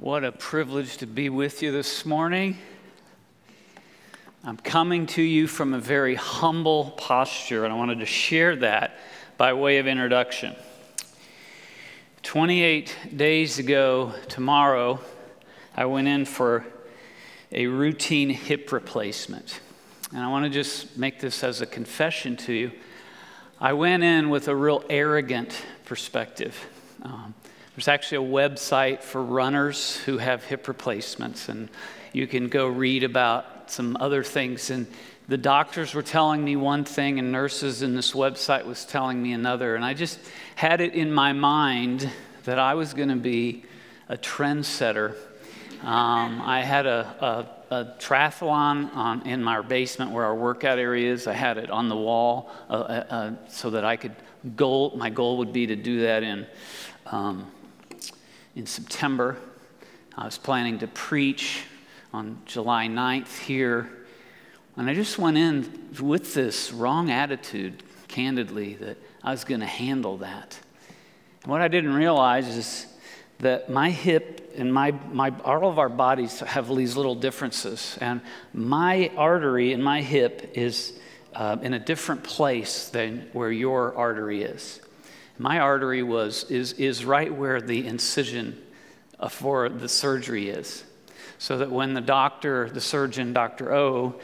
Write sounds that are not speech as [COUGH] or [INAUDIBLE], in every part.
What a privilege to be with you this morning. I'm coming to you from a very humble posture, and I wanted to share that by way of introduction. 28 days ago, tomorrow, I went in for a routine hip replacement. And I want to just make this as a confession to you. I went in with a real arrogant perspective. Um, there's actually a website for runners who have hip replacements, and you can go read about some other things. And the doctors were telling me one thing, and nurses in this website was telling me another. And I just had it in my mind that I was going to be a trendsetter. Um, I had a, a, a triathlon on, in my basement where our workout area is. I had it on the wall uh, uh, uh so that I could goal. My goal would be to do that in um, in September. I was planning to preach on July 9th here. And I just went in with this wrong attitude, candidly, that I was going to handle that. And what I didn't realize is that my hip and my, my, all of our bodies have these little differences. And my artery in my hip is uh, in a different place than where your artery is. My artery was, is, is right where the incision for the surgery is. So that when the doctor, the surgeon, Dr. O,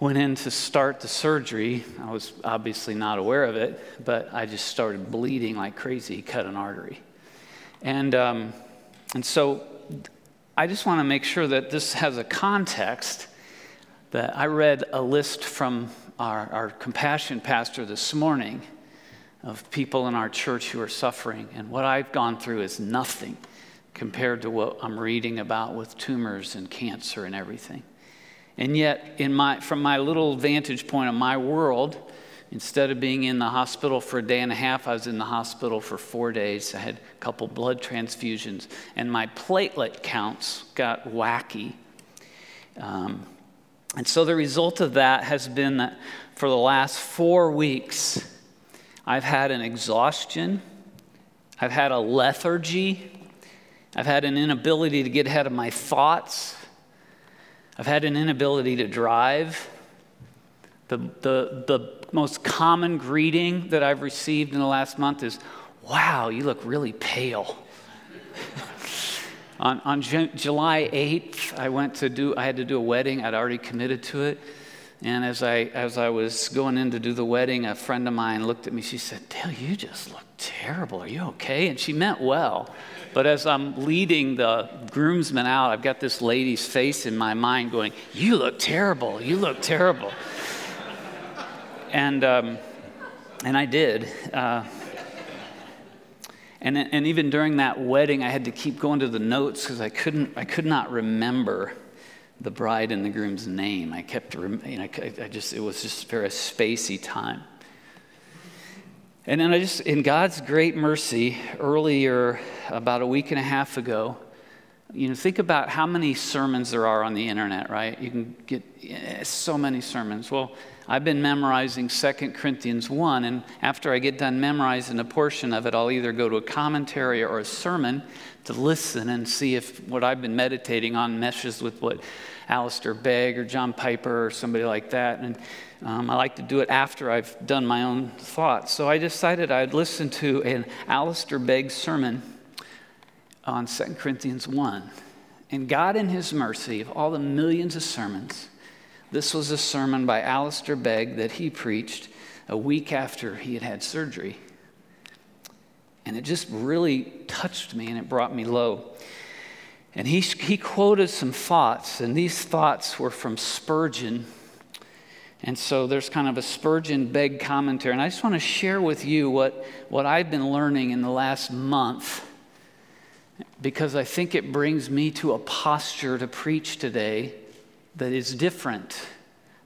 went in to start the surgery, I was obviously not aware of it, but I just started bleeding like crazy. Cut an artery. And, um, and so I just want to make sure that this has a context that I read a list from our, our compassion pastor this morning of people in our church who are suffering. And what I've gone through is nothing compared to what I'm reading about with tumors and cancer and everything. And yet, in my, from my little vantage point of my world, instead of being in the hospital for a day and a half, I was in the hospital for four days. I had a couple blood transfusions, and my platelet counts got wacky. Um, and so the result of that has been that for the last four weeks, I've had an exhaustion, I've had a lethargy, I've had an inability to get ahead of my thoughts, I've had an inability to drive. The, the, the most common greeting that I've received in the last month is, Wow, you look really pale. [LAUGHS] on, on Ju- July 8th, I went to do, I had to do a wedding. I'd already committed to it. And as I, as I was going in to do the wedding, a friend of mine looked at me. She said, Dale, you just look terrible. Are you okay? And she meant well. But as I'm leading the groomsmen out, I've got this lady's face in my mind going, You look terrible. You look terrible. and, um, and I did. Uh, and, and even during that wedding, I had to keep going to the notes because I couldn't, I could not remember the bride and the groom's name. I kept, you know, I just, it was just very spacey time. And then I just, in God's great mercy, earlier, about a week and a half ago, you know, think about how many sermons there are on the internet, right? You can get yeah, so many sermons. Well, I've been memorizing 2 Corinthians 1, and after I get done memorizing a portion of it, I'll either go to a commentary or a sermon to listen and see if what I've been meditating on meshes with what Alistair Begg or John Piper or somebody like that. And um, I like to do it after I've done my own thoughts. So I decided I'd listen to an Alistair Begg sermon on 2 Corinthians 1. And God, in His mercy, of all the millions of sermons, this was a sermon by Alistair Begg that he preached a week after he had had surgery. And it just really touched me and it brought me low. And he, he quoted some thoughts, and these thoughts were from Spurgeon. And so there's kind of a Spurgeon Begg commentary. And I just want to share with you what, what I've been learning in the last month because I think it brings me to a posture to preach today that is different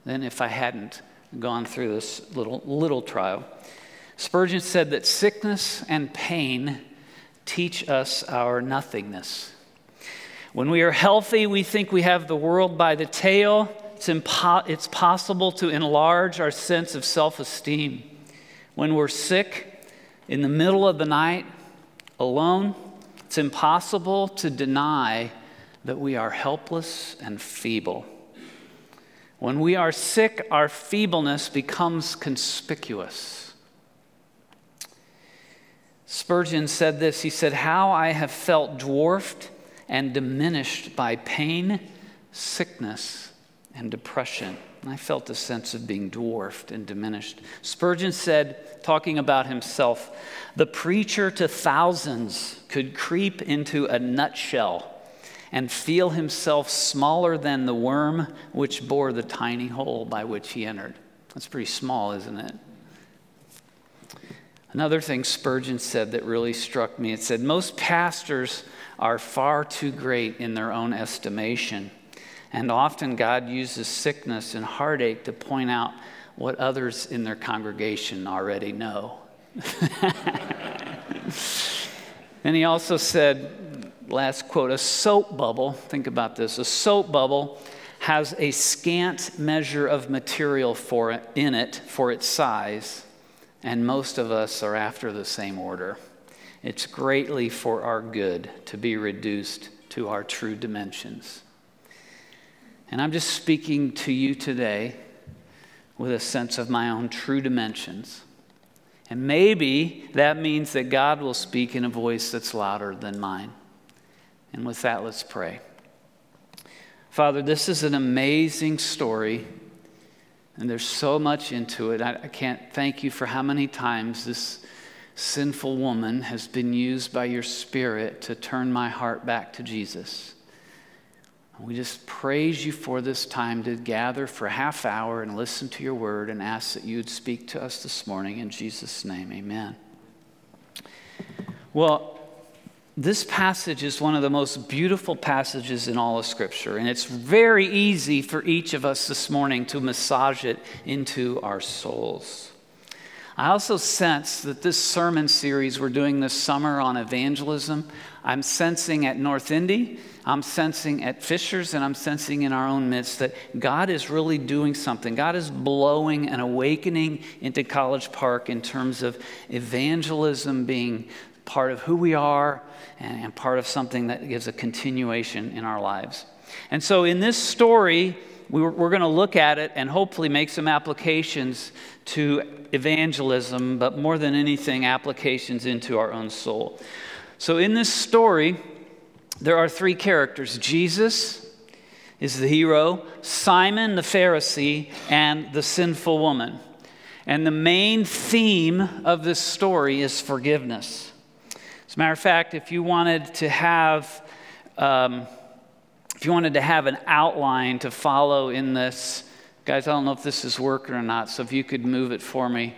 than if I hadn't gone through this little, little trial. Spurgeon said that sickness and pain teach us our nothingness. When we are healthy, we think we have the world by the tail. It's, impo- it's possible to enlarge our sense of self esteem. When we're sick, in the middle of the night, alone, It's impossible to deny that we are helpless and feeble. When we are sick, our feebleness becomes conspicuous. Spurgeon said this He said, How I have felt dwarfed and diminished by pain, sickness, and depression. I felt a sense of being dwarfed and diminished. Spurgeon said, talking about himself, the preacher to thousands could creep into a nutshell and feel himself smaller than the worm which bore the tiny hole by which he entered. That's pretty small, isn't it? Another thing Spurgeon said that really struck me it said, Most pastors are far too great in their own estimation. And often God uses sickness and heartache to point out what others in their congregation already know. [LAUGHS] and he also said, last quote, a soap bubble, think about this, a soap bubble has a scant measure of material for it, in it for its size, and most of us are after the same order. It's greatly for our good to be reduced to our true dimensions. And I'm just speaking to you today with a sense of my own true dimensions. And maybe that means that God will speak in a voice that's louder than mine. And with that, let's pray. Father, this is an amazing story, and there's so much into it. I, I can't thank you for how many times this sinful woman has been used by your Spirit to turn my heart back to Jesus. We just praise you for this time to gather for a half hour and listen to your word and ask that you'd speak to us this morning. In Jesus' name, amen. Well, this passage is one of the most beautiful passages in all of Scripture, and it's very easy for each of us this morning to massage it into our souls. I also sense that this sermon series we're doing this summer on evangelism, I'm sensing at North Indy I'm sensing at Fishers and I'm sensing in our own midst that God is really doing something. God is blowing an awakening into College Park in terms of evangelism being part of who we are and, part of something that gives a continuation in our lives. And so in this story, we're, we're going to look at it and hopefully make some applications to evangelism, but more than anything, applications into our own soul. So in this story, there are three characters Jesus is the hero, Simon the Pharisee, and the sinful woman. And the main theme of this story is forgiveness. As a matter of fact, if you wanted to have, um, if you wanted to have an outline to follow in this, guys, I don't know if this is working or not, so if you could move it for me.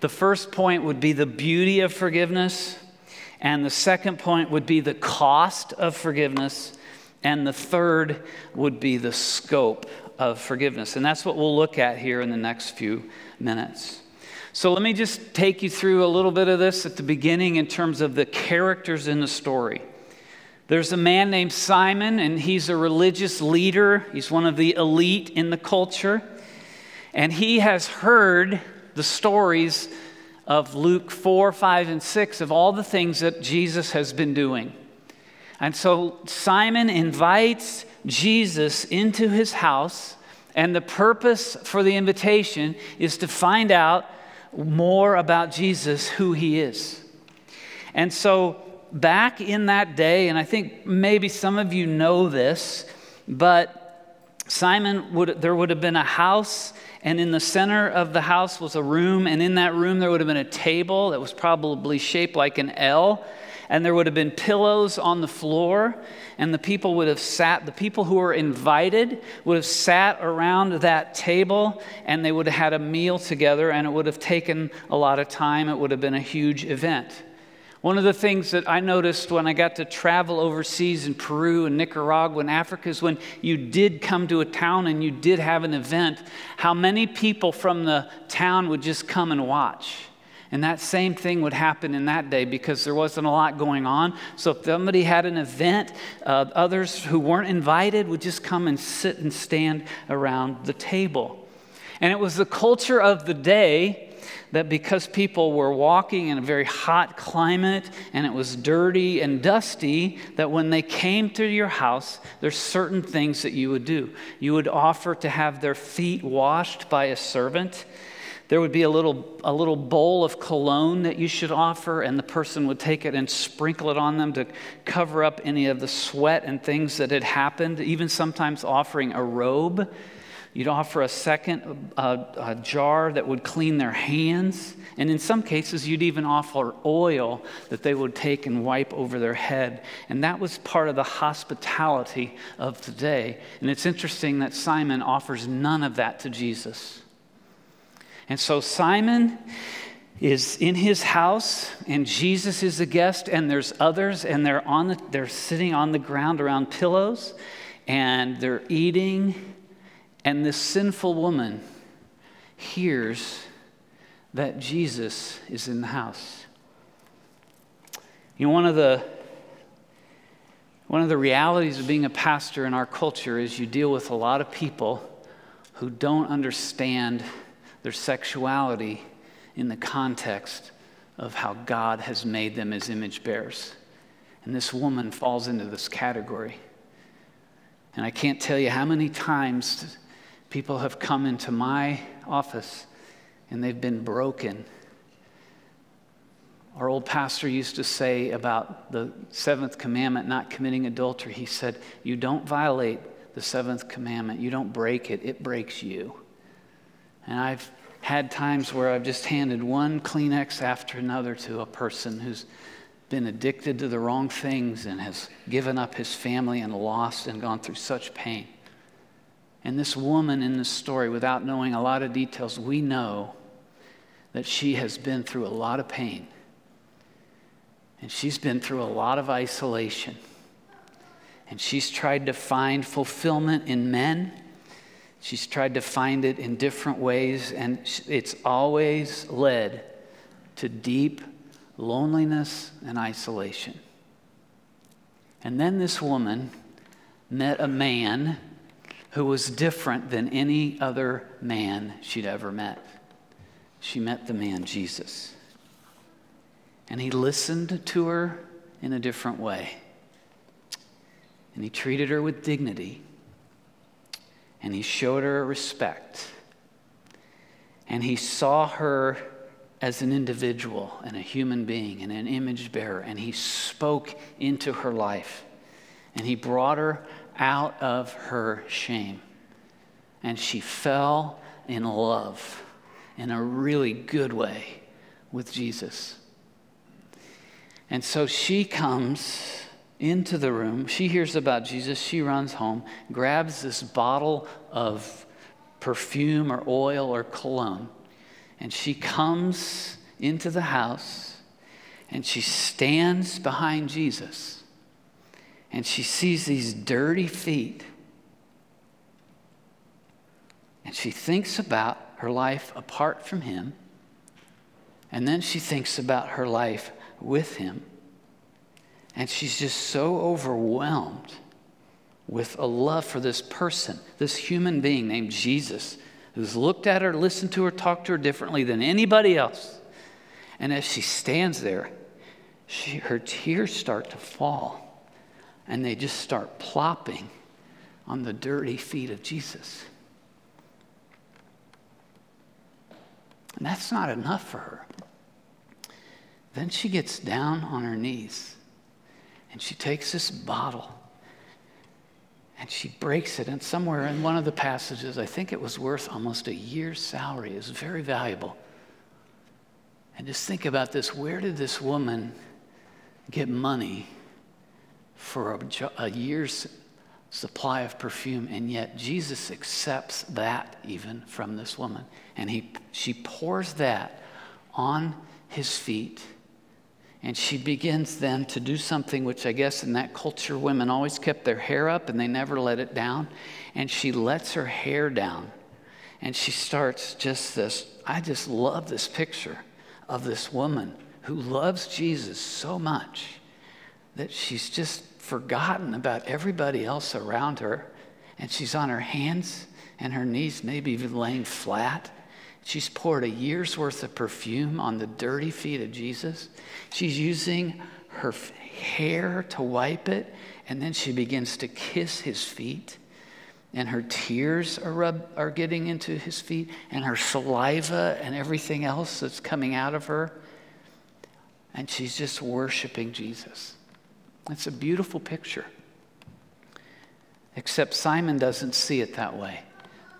The first point would be the beauty of forgiveness. And the second point would be the cost of forgiveness. And the third would be the scope of forgiveness. And that's what we'll look at here in the next few minutes. So let me just take you through a little bit of this at the beginning in terms of the characters in the story. There's a man named Simon, and he's a religious leader. He's one of the elite in the culture. And he has heard the stories of Luke 4, 5, and 6 of all the things that Jesus has been doing. And so Simon invites Jesus into his house, and the purpose for the invitation is to find out more about Jesus, who he is. And so back in that day, and I think maybe some of you know this, but Simon would there would have been a house and in the center of the house was a room, and in that room there would have been a table that was probably shaped like an L, and there would have been pillows on the floor, and the people would have sat, the people who were invited would have sat around that table, and they would have had a meal together, and it would have taken a lot of time. It would have been a huge event. One of the things that I noticed when I got to travel overseas in Peru and Nicaragua and Africa is when you did come to a town and you did have an event, how many people from the town would just come and watch. And that same thing would happen in that day because there wasn't a lot going on. So if somebody had an event, uh, others who weren't invited would just come and sit and stand around the table. And it was the culture of the day that because people were walking in a very hot climate and it was dirty and dusty, that when they came to your house, there's certain things that you would do. You would offer to have their feet washed by a servant. There would be a little, a little bowl of cologne that you should offer, and the person would take it and sprinkle it on them to cover up any of the sweat and things that had happened, even sometimes offering a robe You'd offer a second a, a jar that would clean their hands. And in some cases, you'd even offer oil that they would take and wipe over their head. And that was part of the hospitality of the day. And it's interesting that Simon offers none of that to Jesus. And so Simon is in his house and Jesus is a guest and there's others and they're on the, they're sitting on the ground around pillows and they're eating and this sinful woman hears that Jesus is in the house. You know, one of the one of the realities of being a pastor in our culture is you deal with a lot of people who don't understand their sexuality in the context of how God has made them as image bearers. And this woman falls into this category. And I can't tell you how many times People have come into my office and they've been broken. Our old pastor used to say about the seventh commandment, not committing adultery, he said, You don't violate the seventh commandment, you don't break it, it breaks you. And I've had times where I've just handed one Kleenex after another to a person who's been addicted to the wrong things and has given up his family and lost and gone through such pain. And this woman in this story, without knowing a lot of details, we know that she has been through a lot of pain. And she's been through a lot of isolation. And she's tried to find fulfillment in men. She's tried to find it in different ways. And it's always led to deep loneliness and isolation. And then this woman met a man who was different than any other man she'd ever met. She met the man Jesus. And he listened to her in a different way. And he treated her with dignity. And he showed her respect. And he saw her as an individual and a human being and an image bearer. And he spoke into her life. And he brought her out of her shame. And she fell in love in a really good way with Jesus. And so she comes into the room. She hears about Jesus. She runs home, grabs this bottle of perfume or oil or cologne, and she comes into the house and she stands behind Jesus and she sees these dirty feet. And she thinks about her life apart from him. And then she thinks about her life with him. And she's just so overwhelmed with a love for this person, this human being named Jesus, who's looked at her, listened to her, talked to her differently than anybody else. And as she stands there, she, her tears start to fall and they just start plopping on the dirty feet of Jesus. And that's not enough for her. Then she gets down on her knees and she takes this bottle and she breaks it. And somewhere in one of the passages, I think it was worth almost a year's salary. Was very valuable. And just think about this where did this woman get money for a, a year's supply of perfume, and yet Jesus accepts that even from this woman. And he, she pours that on his feet. And she begins then to do something which I guess in that culture, women always kept their hair up and they never let it down. And she lets her hair down. And she starts just this. I just love this picture of this woman who loves Jesus so much that she's just forgotten about everybody else around her, and she's on her hands and her knees, maybe even laying flat. She's poured a year's worth of perfume on the dirty feet of Jesus. She's using her hair to wipe it, and then she begins to kiss his feet. And her tears are, rub, are getting into his feet, and her saliva and everything else that's coming out of her. And she's just worshiping Jesus. It's a beautiful picture. Except Simon doesn't see it that way.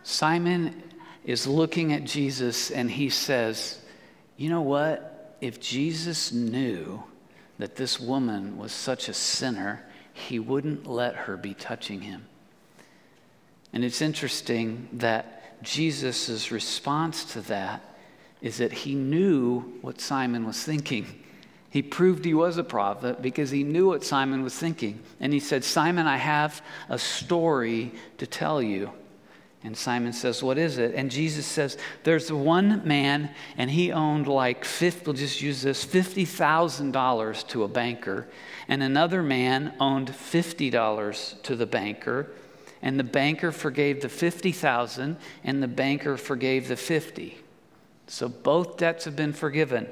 Simon is looking at Jesus and he says, You know what? If Jesus knew that this woman was such a sinner, he wouldn't let her be touching him. And it's interesting that Jesus' response to that is that he knew what Simon was thinking. He proved he was a prophet because he knew what Simon was thinking. And he said, Simon, I have a story to tell you. And Simon says, What is it? And Jesus says, There's one man, and he owned like, 50, we'll just use this, $50,000 to a banker. And another man owned $50 to the banker. And the banker forgave the 50,000, and the banker forgave the 50. So both debts have been forgiven.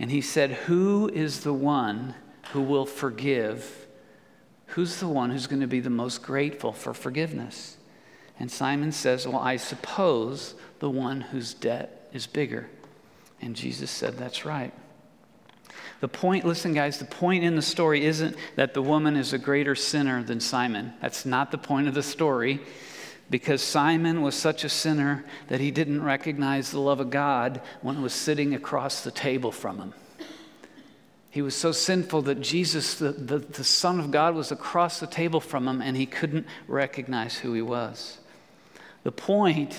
And he said, Who is the one who will forgive? Who's the one who's going to be the most grateful for forgiveness? And Simon says, Well, I suppose the one whose debt is bigger. And Jesus said, That's right. The point, listen, guys, the point in the story isn't that the woman is a greater sinner than Simon. That's not the point of the story because Simon was such a sinner that he didn't recognize the love of God when it was sitting across the table from him. He was so sinful that Jesus, the, the, the, Son of God, was across the table from him and he couldn't recognize who he was. The point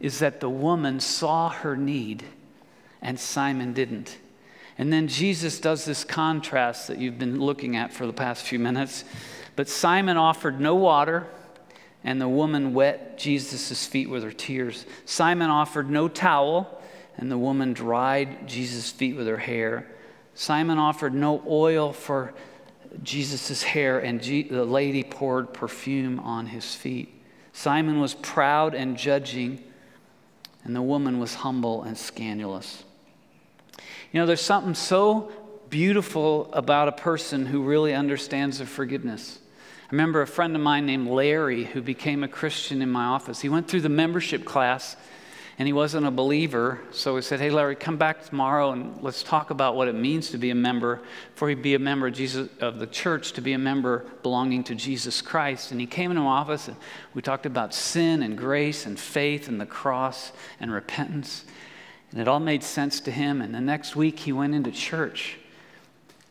is that the woman saw her need and Simon didn't. And then Jesus does this contrast that you've been looking at for the past few minutes. But Simon offered no water, and the woman wet Jesus' feet with her tears. Simon offered no towel, and the woman dried Jesus' feet with her hair. Simon offered no oil for Jesus' hair, and the lady poured perfume on his feet. Simon was proud and judging, and the woman was humble and scandalous. You know, there's something so beautiful about a person who really understands their forgiveness. I remember a friend of mine named Larry who became a Christian in my office. He went through the membership class and he wasn't a believer. So we said, Hey, Larry, come back tomorrow and let's talk about what it means to be a member, for he'd be a member of, Jesus, of the church, to be a member belonging to Jesus Christ. And he came into office and we talked about sin and grace and faith and the cross and repentance. And it all made sense to him. And the next week he went into church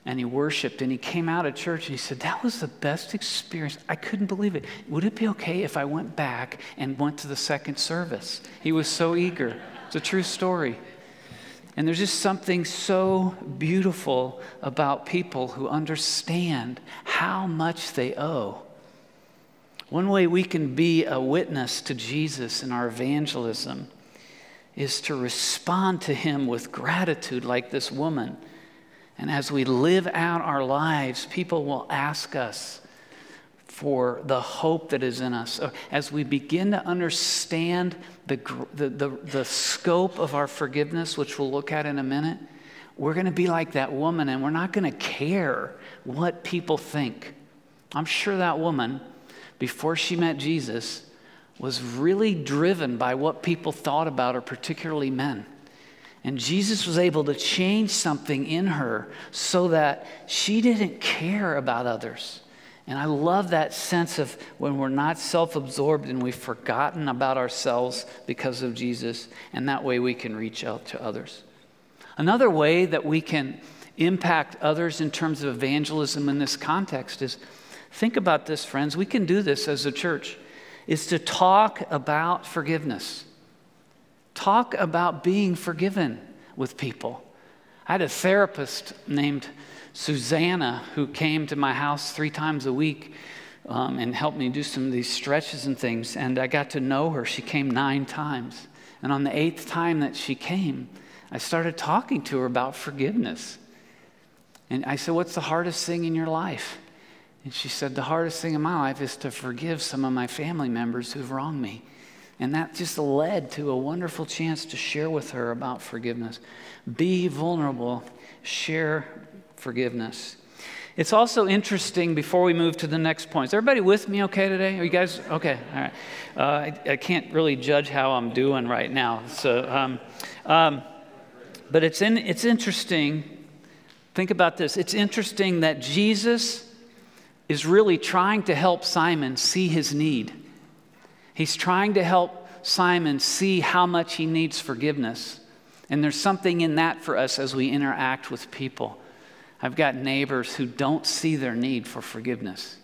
and he worshiped and he came out of church and he said that was the best experience. I couldn't believe it. Would it be okay if i went back and went to the second service? He was so eager. It's a true story. And there's just something so beautiful about people who understand how much they owe. One way we can be a witness to jesus in our evangelism is to respond to him with gratitude like this woman and as we live out our lives, people will ask us for the hope that is in us. As we begin to understand the, the, the, the scope of our forgiveness, which we'll look at in a minute, we're going to be like that woman and we're not going to care what people think. I'm sure that woman, before she met Jesus, was really driven by what people thought about her, particularly men. And Jesus was able to change something in her so that she didn't care about others. And I love that sense of when we're not self absorbed and we've forgotten about ourselves because of Jesus, and that way we can reach out to others. Another way that we can impact others in terms of evangelism in this context is think about this, friends. We can do this as a church, is to talk about forgiveness. Talk about being forgiven with people. I had a therapist named Susanna who came to my house three times a week um, and helped me do some of these stretches and things. And I got to know her. She came nine times. And on the eighth time that she came, I started talking to her about forgiveness. And I said, What's the hardest thing in your life? And she said, The hardest thing in my life is to forgive some of my family members who've wronged me. And that just led to a wonderful chance to share with her about forgiveness. Be vulnerable, share forgiveness. It's also interesting before we move to the next point. Is everybody with me okay today? Are you guys okay? All right. Uh, I, I, can't really judge how I'm doing right now. So, um, um, but it's, in, it's interesting. Think about this. It's interesting that Jesus is really trying to help Simon see his need. He's trying to help Simon see how much he needs forgiveness. And there's something in that for us as we interact with people. I've got neighbors who don't see their need for forgiveness.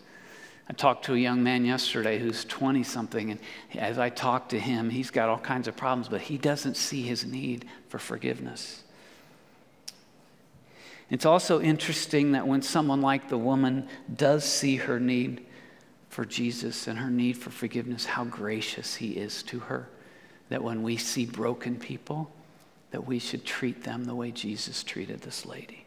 I talked to a young man yesterday who's 20 something, and as I talked to him, he's got all kinds of problems, but he doesn't see his need for forgiveness. It's also interesting that when someone like the woman does see her need for Jesus and her need for forgiveness, how gracious he is to her. That when we see broken people, that we should treat them the way Jesus treated this lady.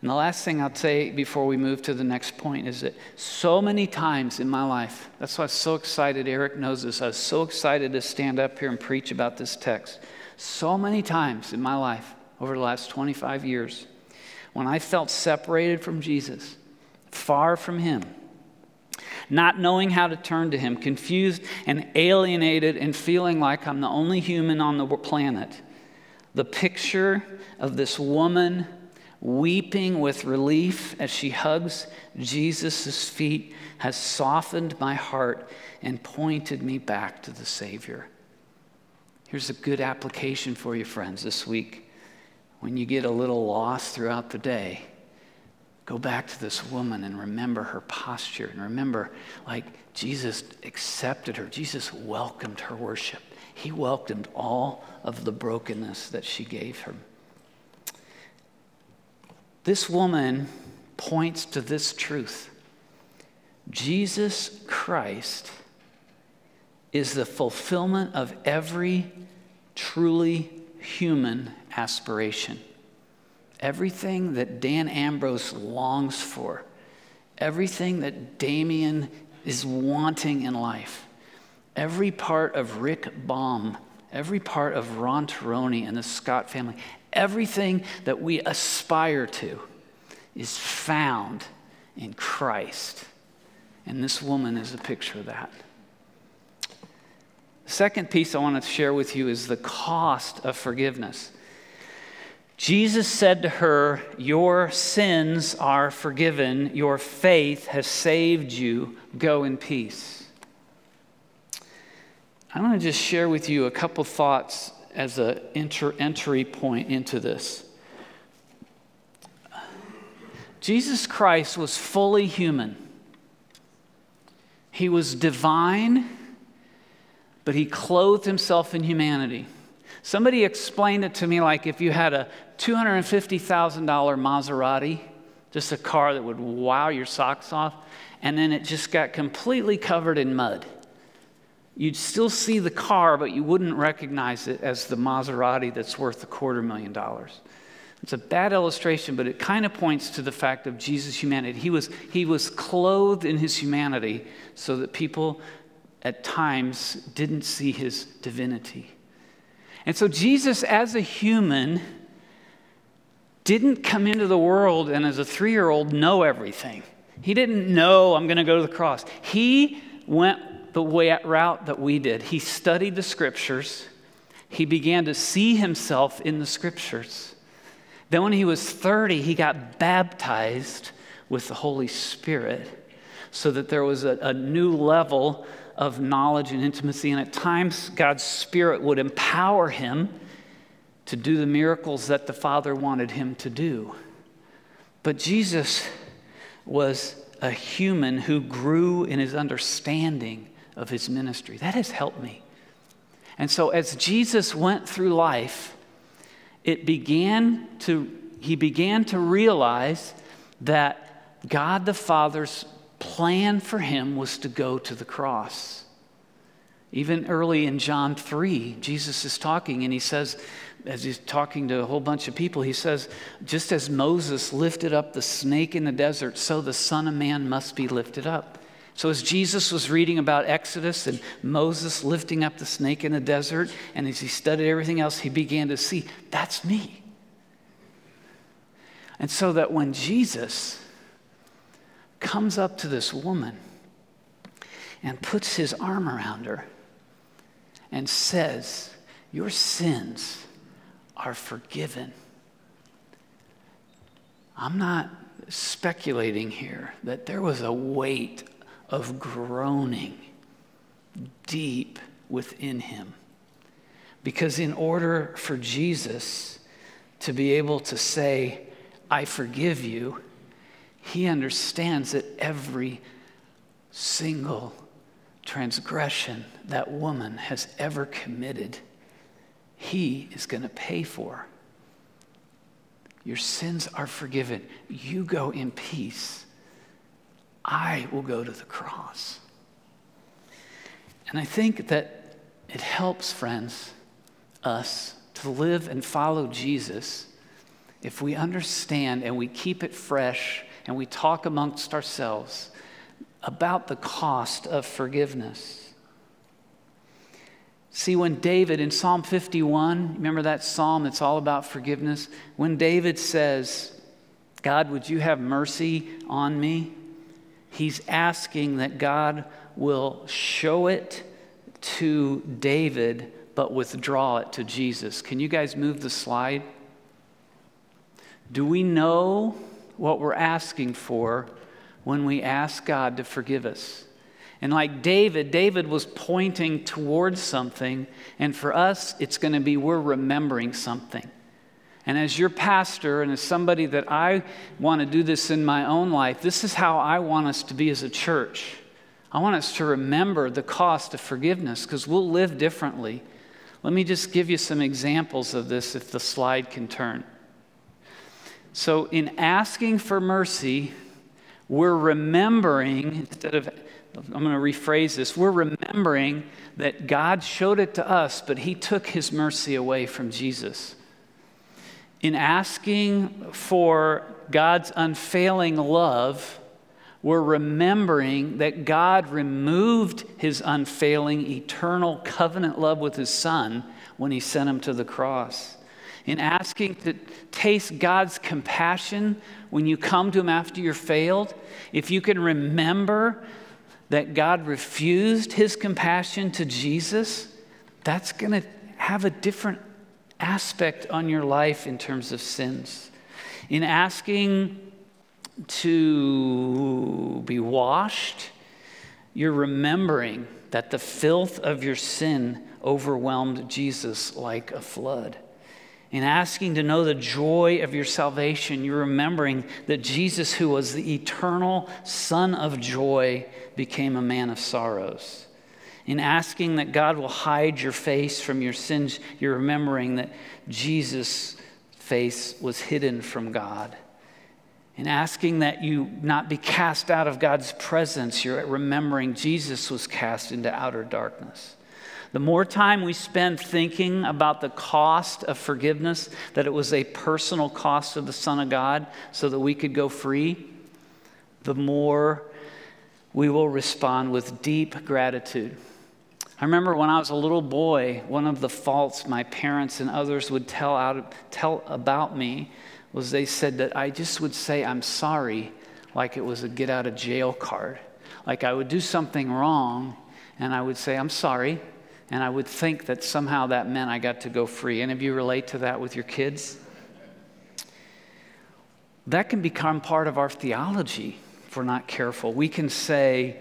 And the last thing I'll say before we move to the next point is that so many times in my life, that's why I was so excited, Eric knows this, I was so excited to stand up here and preach about this text. So many times in my life over the last 25 years, when I felt separated from Jesus, far from Him, not knowing how to turn to Him, confused and alienated, and feeling like I'm the only human on the planet, the picture of this woman weeping with relief as she hugs Jesus' feet, has softened my heart and pointed me back to the Savior. Here's a good application for you, friends, this week. When you get a little lost throughout the day, go back to this woman and remember her posture and remember, like, Jesus accepted her, Jesus welcomed her worship. He welcomed all of the brokenness that she gave him. This woman points to this truth Jesus Christ is the fulfillment of every truly human aspiration. Everything that Dan Ambrose longs for, everything that Damien is wanting in life, every part of Rick Baum, every part of Ron Taroni and the Scott family, Everything that we aspire to is found in Christ. And this woman is a picture of that. Second piece I want to share with you is the cost of forgiveness. Jesus said to her, Your sins are forgiven, your faith has saved you. Go in peace. I want to just share with you a couple thoughts as an enter, entry point into this. Jesus Christ was fully human. He was divine, but he clothed himself in humanity. Somebody explained it to me like if you had a $250,000 Maserati, just a car that would wow your socks off, and then it just got completely covered in mud. You'd still see the car, but you wouldn't recognize it as the Maserati that's worth a quarter million dollars. It's a bad illustration, but it kind of points to the fact of Jesus' humanity. He was, he was clothed in his humanity so that people at times didn't see his divinity. And so, Jesus, as a human, didn't come into the world and, as a three year old, know everything. He didn't know, I'm going to go to the cross. He went the way, route that we did. He studied the scriptures, he began to see himself in the scriptures. Then, when he was 30, he got baptized with the Holy Spirit so that there was a, a new level of knowledge and intimacy. And at times, God's Spirit would empower him to do the miracles that the Father wanted him to do. But Jesus was a human who grew in his understanding of his ministry. That has helped me. And so as Jesus went through life, it began to he began to realize that God the Father's plan for him was to go to the cross. Even early in John 3, Jesus is talking and he says, as he's talking to a whole bunch of people, he says, Just as Moses lifted up the snake in the desert, so the Son of Man must be lifted up So, as Jesus was reading about Exodus and Moses lifting up the snake in the desert, and as he studied everything else, he began to see that's me. And so that when Jesus comes up to this woman and puts his arm around her and says, Your sins are forgiven. I'm not speculating here that there was a weight of groaning deep within him. Because in order for Jesus to be able to say, I forgive you, he understands that every single transgression that woman has ever committed, he is going to pay for. Your sins are forgiven. You go in peace. I will go to the cross. And I think that it helps, friends, us to live and follow Jesus if we understand and we keep it fresh and we talk amongst ourselves about the cost of forgiveness. See, when David in Psalm 51, remember that psalm that's all about forgiveness? When David says, God, would you have mercy on me? He's asking that God will show it to David, but withdraw it to Jesus. Can you guys move the slide? Do we know what we're asking for when we ask God to forgive us? And like David, David was pointing towards something, and for us, it's going to be we're remembering something. And as your pastor, and as somebody that I want to do this in my own life, this is how I want us to be as a church. I want us to remember the cost of forgiveness because we'll live differently. Let me just give you some examples of this if the slide can turn. So, in asking for mercy, we're remembering, instead of I'm going to rephrase this. We're remembering that God showed it to us, but He took His mercy away from Jesus. In asking for God's unfailing love, we're remembering that God removed His unfailing, eternal covenant love with His Son when He sent Him to the cross. In asking to taste God's compassion when you come to Him after you're failed, if you can remember that God refused his compassion to Jesus, that's going to have a different aspect on your life in terms of sins. In asking to be washed, you're remembering that the filth of your sin overwhelmed Jesus like a flood. In asking to know the joy of your salvation, you're remembering that Jesus, who was the eternal Son of joy, became a man of sorrows. In asking that God will hide your face from your sins, you're remembering that Jesus' face was hidden from God. In asking that you not be cast out of God's presence, you're remembering Jesus was cast into outer darkness. The more time we spend thinking about the cost of forgiveness, that it was a personal cost of the Son of God so that we could go free, the more we will respond with deep gratitude. I remember when I was a little boy, one of the faults my parents and others would tell, out, tell about me was they said that I just would say, I'm sorry, like it was a get out of jail card. Like I would do something wrong and I would say, I'm sorry, and I would think that somehow that meant I got to go free. Any of you relate to that with your kids? That can become part of our theology if we're not careful. We can say,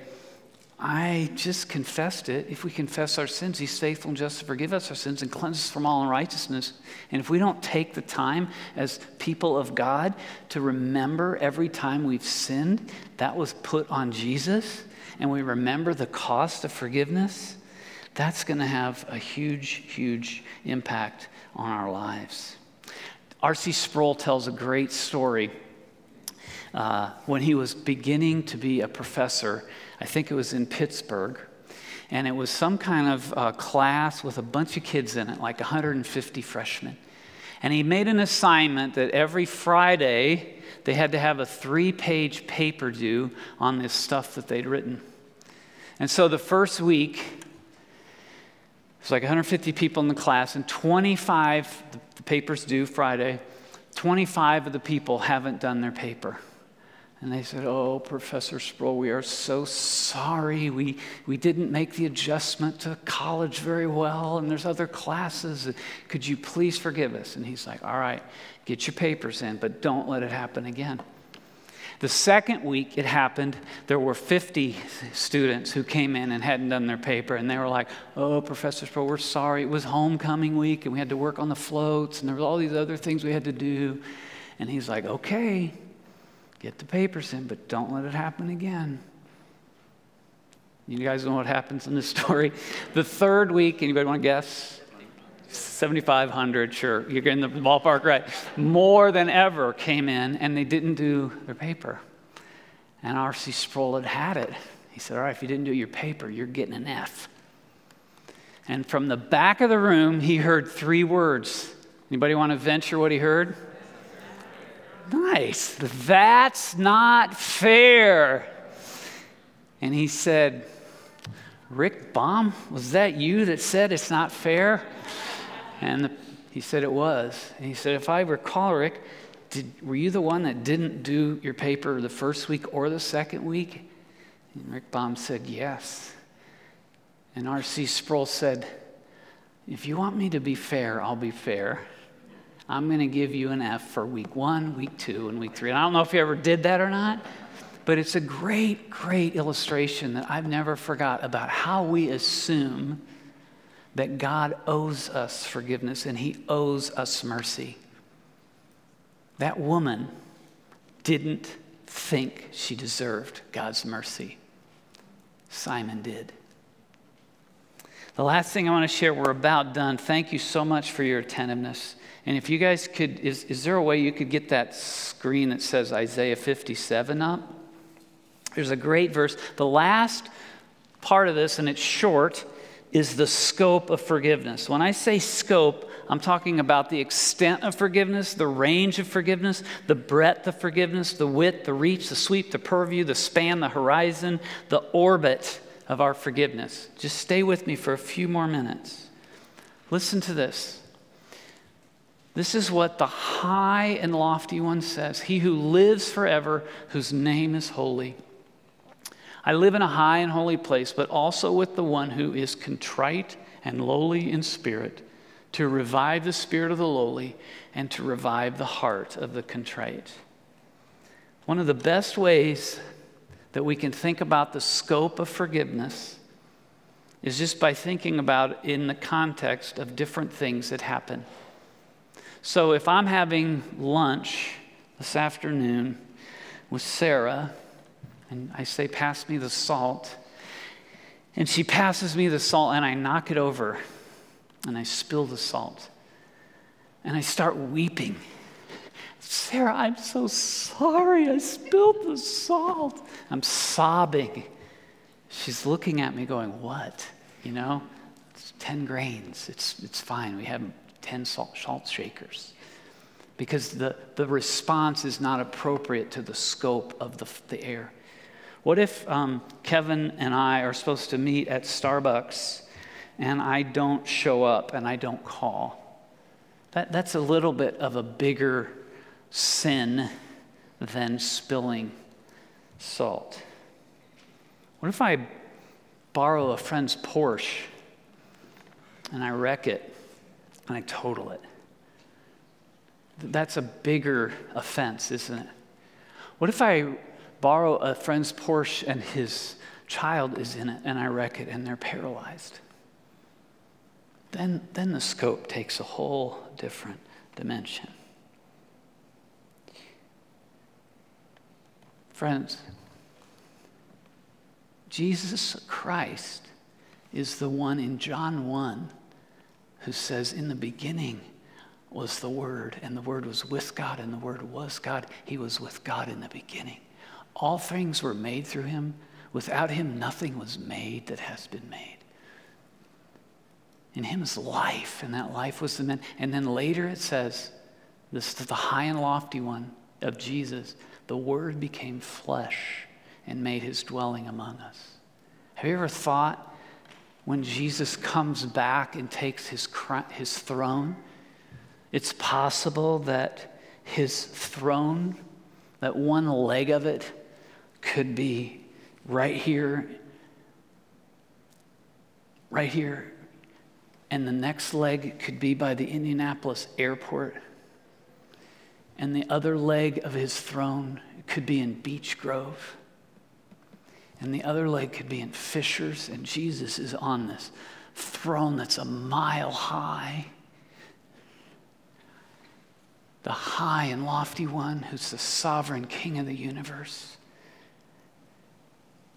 I just confessed it. If we confess our sins, He's faithful and just to forgive us our sins and cleanse us from all unrighteousness. And if we don't take the time as people of God to remember every time we've sinned, that was put on Jesus, and we remember the cost of forgiveness, that's going to have a huge, huge impact on our lives. R.C. Sproul tells a great story. Uh, when he was beginning to be a professor, I think it was in Pittsburgh, and it was some kind of uh, class with a bunch of kids in it, like 150 freshmen. And he made an assignment that every Friday they had to have a three page paper due on this stuff that they'd written. And so the first week, it's like 150 people in the class, and 25, the paper's due Friday, 25 of the people haven't done their paper. And they said, Oh, Professor Sproul, we are so sorry. We, we didn't make the adjustment to college very well, and there's other classes. Could you please forgive us? And he's like, All right, get your papers in, but don't let it happen again. The second week it happened, there were 50 students who came in and hadn't done their paper, and they were like, Oh, Professor Sproul, we're sorry. It was homecoming week, and we had to work on the floats, and there were all these other things we had to do. And he's like, Okay, get the papers in, but don't let it happen again. You guys know what happens in this [LAUGHS] story? The third week, anybody want to guess? 7,500, sure, you're in the ballpark right. More than ever came in and they didn't do their paper. And R.C. Sproul had had it. He said, All right, if you didn't do your paper, you're getting an F. And from the back of the room, he heard three words. Anybody want to venture what he heard? Nice. That's not fair. And he said, Rick Baum, was that you that said it's not fair? And the, he said it was. And he said, if I recall, Rick, did, were you the one that didn't do your paper the first week or the second week? And Rick Baum said, yes. And R.C. Sproul said, if you want me to be fair, I'll be fair. I'm going to give you an F for week one, week two, and week three. And I don't know if you ever did that or not, but it's a great, great illustration that I've never forgot about how we assume that God owes us forgiveness and he owes us mercy. That woman didn't think she deserved God's mercy. Simon did. The last thing I want to share, we're about done. Thank you so much for your attentiveness. And if you guys could, is, is there a way you could get that screen that says Isaiah 57 up? There's a great verse. The last part of this, and it's short, is the scope of forgiveness. When I say scope, I'm talking about the extent of forgiveness, the range of forgiveness, the breadth of forgiveness, the width, the reach, the sweep, the purview, the span, the horizon, the orbit of our forgiveness. Just stay with me for a few more minutes. Listen to this. This is what the high and lofty one says He who lives forever, whose name is holy. I live in a high and holy place, but also with the one who is contrite and lowly in spirit, to revive the spirit of the lowly and to revive the heart of the contrite. One of the best ways that we can think about the scope of forgiveness is just by thinking about in the context of different things that happen. So if I'm having lunch this afternoon with Sarah, and I say, Pass me the salt. And she passes me the salt, and I knock it over, and I spill the salt. And I start weeping. Sarah, I'm so sorry. I spilled the salt. I'm sobbing. She's looking at me, going, What? You know, it's 10 grains. It's, it's fine. We have 10 salt, salt shakers because the, the response is not appropriate to the scope of the, the air. What if um, Kevin and I are supposed to meet at Starbucks and I don't show up and I don't call? That, that's a little bit of a bigger sin than spilling salt. What if I borrow a friend's Porsche and I wreck it and I total it? That's a bigger offense, isn't it? What if I borrow a friend's Porsche and his child is in it and I wreck it and they're paralyzed. Then, then the scope takes a whole different dimension. Friends, Jesus Christ is the one in John 1 who says, In the beginning was the Word, and the Word was with God, and the Word was God. He was with God in the beginning. All things were made through him. Without him, nothing was made that has been made. In him is life, and that life was the man. And then later it says, this is the high and lofty one of Jesus. The Word became flesh and made his dwelling among us. Have you ever thought when Jesus comes back and takes his, his throne, it's possible that his throne, that one leg of it, could be right here, right here, and the next leg could be by the Indianapolis airport, and the other leg of his throne could be in Beech Grove, and the other leg could be in Fishers, and Jesus is on this throne that's a mile high. The high and lofty one who's the sovereign king of the universe.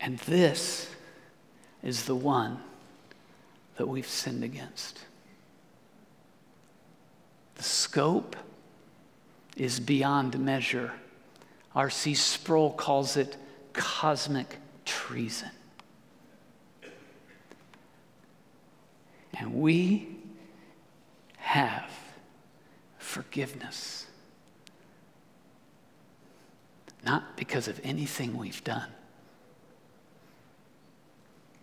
And this is the one that we've sinned against. The scope is beyond measure. R.C. Sproul calls it cosmic treason. And we have forgiveness. Not because of anything we've done,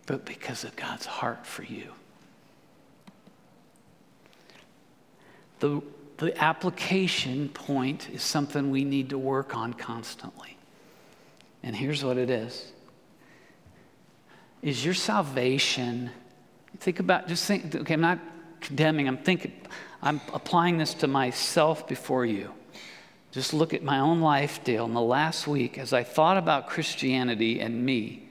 but because of God's heart for you. The, the application point is something we need to work on constantly. And here's what it is is your salvation think about just think okay i'm not condemning i'm thinking I'm applying this to myself before you. Just look at my own life, Dale, in the last week as I thought about Christianity and me.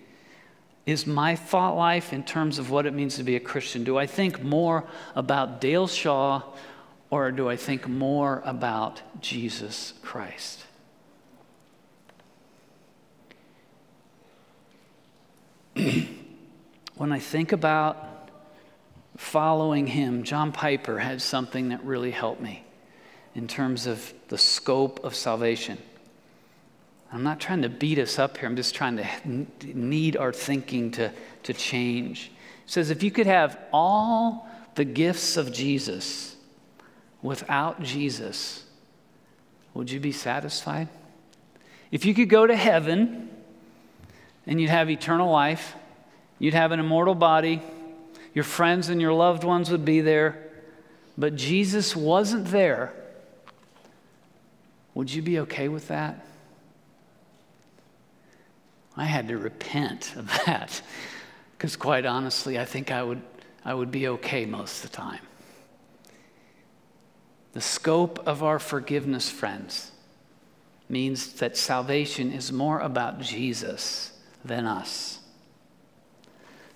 Is my thought life in terms of what it means to be a Christian? Do I think more about Dale Shaw or do I think more about Jesus Christ? [CLEARS THROAT] when I think about following him, John Piper had something that really helped me in terms of the scope of salvation. I'm not trying to beat us up here, I'm just trying to need our thinking to, to change. It says, if you could have all the gifts of Jesus without Jesus, would you be satisfied? If you could go to heaven and you'd have eternal life, you'd have an immortal body, your friends and your loved ones would be there, but Jesus wasn't there, would you be okay with that? I had to repent of [LAUGHS] that because, quite honestly, I think I would, I would be okay most of the time. The scope of our forgiveness, friends, means that salvation is more about Jesus than us.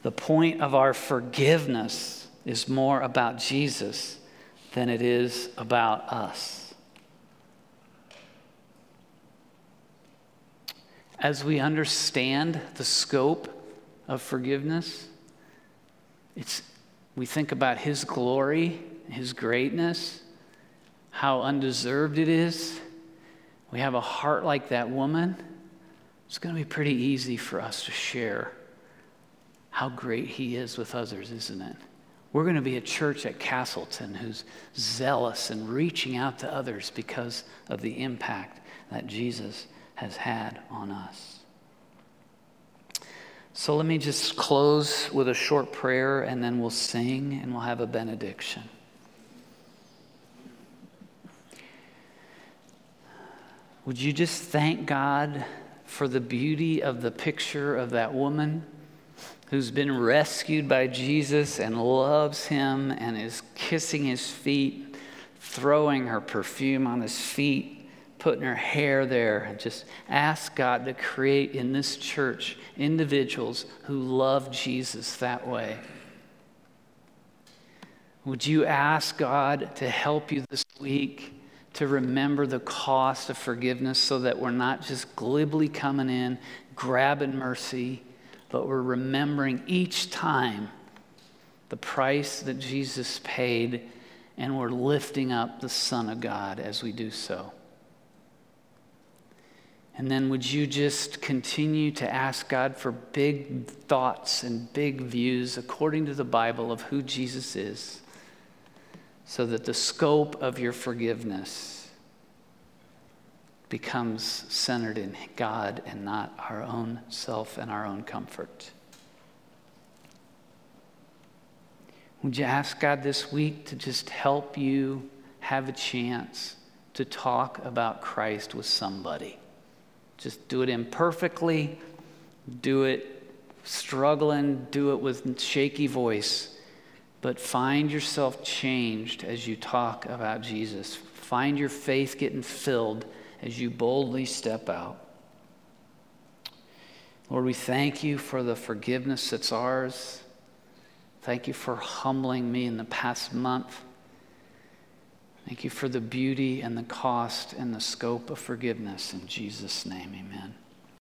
The point of our forgiveness is more about Jesus than it is about us. As we understand the scope of forgiveness, it's, we think about His glory, His greatness, how undeserved it is. We have a heart like that woman. It's going to be pretty easy for us to share how great He is with others, isn't it? We're going to be a church at Castleton who's zealous and reaching out to others because of the impact that Jesus has had on us. So let me just close with a short prayer and then we'll sing and we'll have a benediction. Would you just thank God for the beauty of the picture of that woman? who's been rescued by Jesus and loves him and is kissing his feet, throwing her perfume on his feet, putting her hair there, and just ask God to create in this church individuals who love Jesus that way. Would you ask God to help you this week to remember the cost of forgiveness so that we're not just glibly coming in, grabbing mercy? but we're remembering each time the price that Jesus paid, and we're lifting up the Son of God as we do so. And then would you just continue to ask God for big thoughts and big views according to the Bible of who Jesus is, so that the scope of your forgiveness becomes centered in God and not our own self and our own comfort. Would you ask God this week to just help you have a chance to talk about Christ with somebody? Just do it imperfectly, do it struggling, do it with shaky voice, but find yourself changed as you talk about Jesus. Find your faith getting filled as you boldly step out. Lord, we thank you for the forgiveness that's ours. Thank you for humbling me in the past month. Thank you for the beauty and the cost and the scope of forgiveness. In Jesus' name, amen.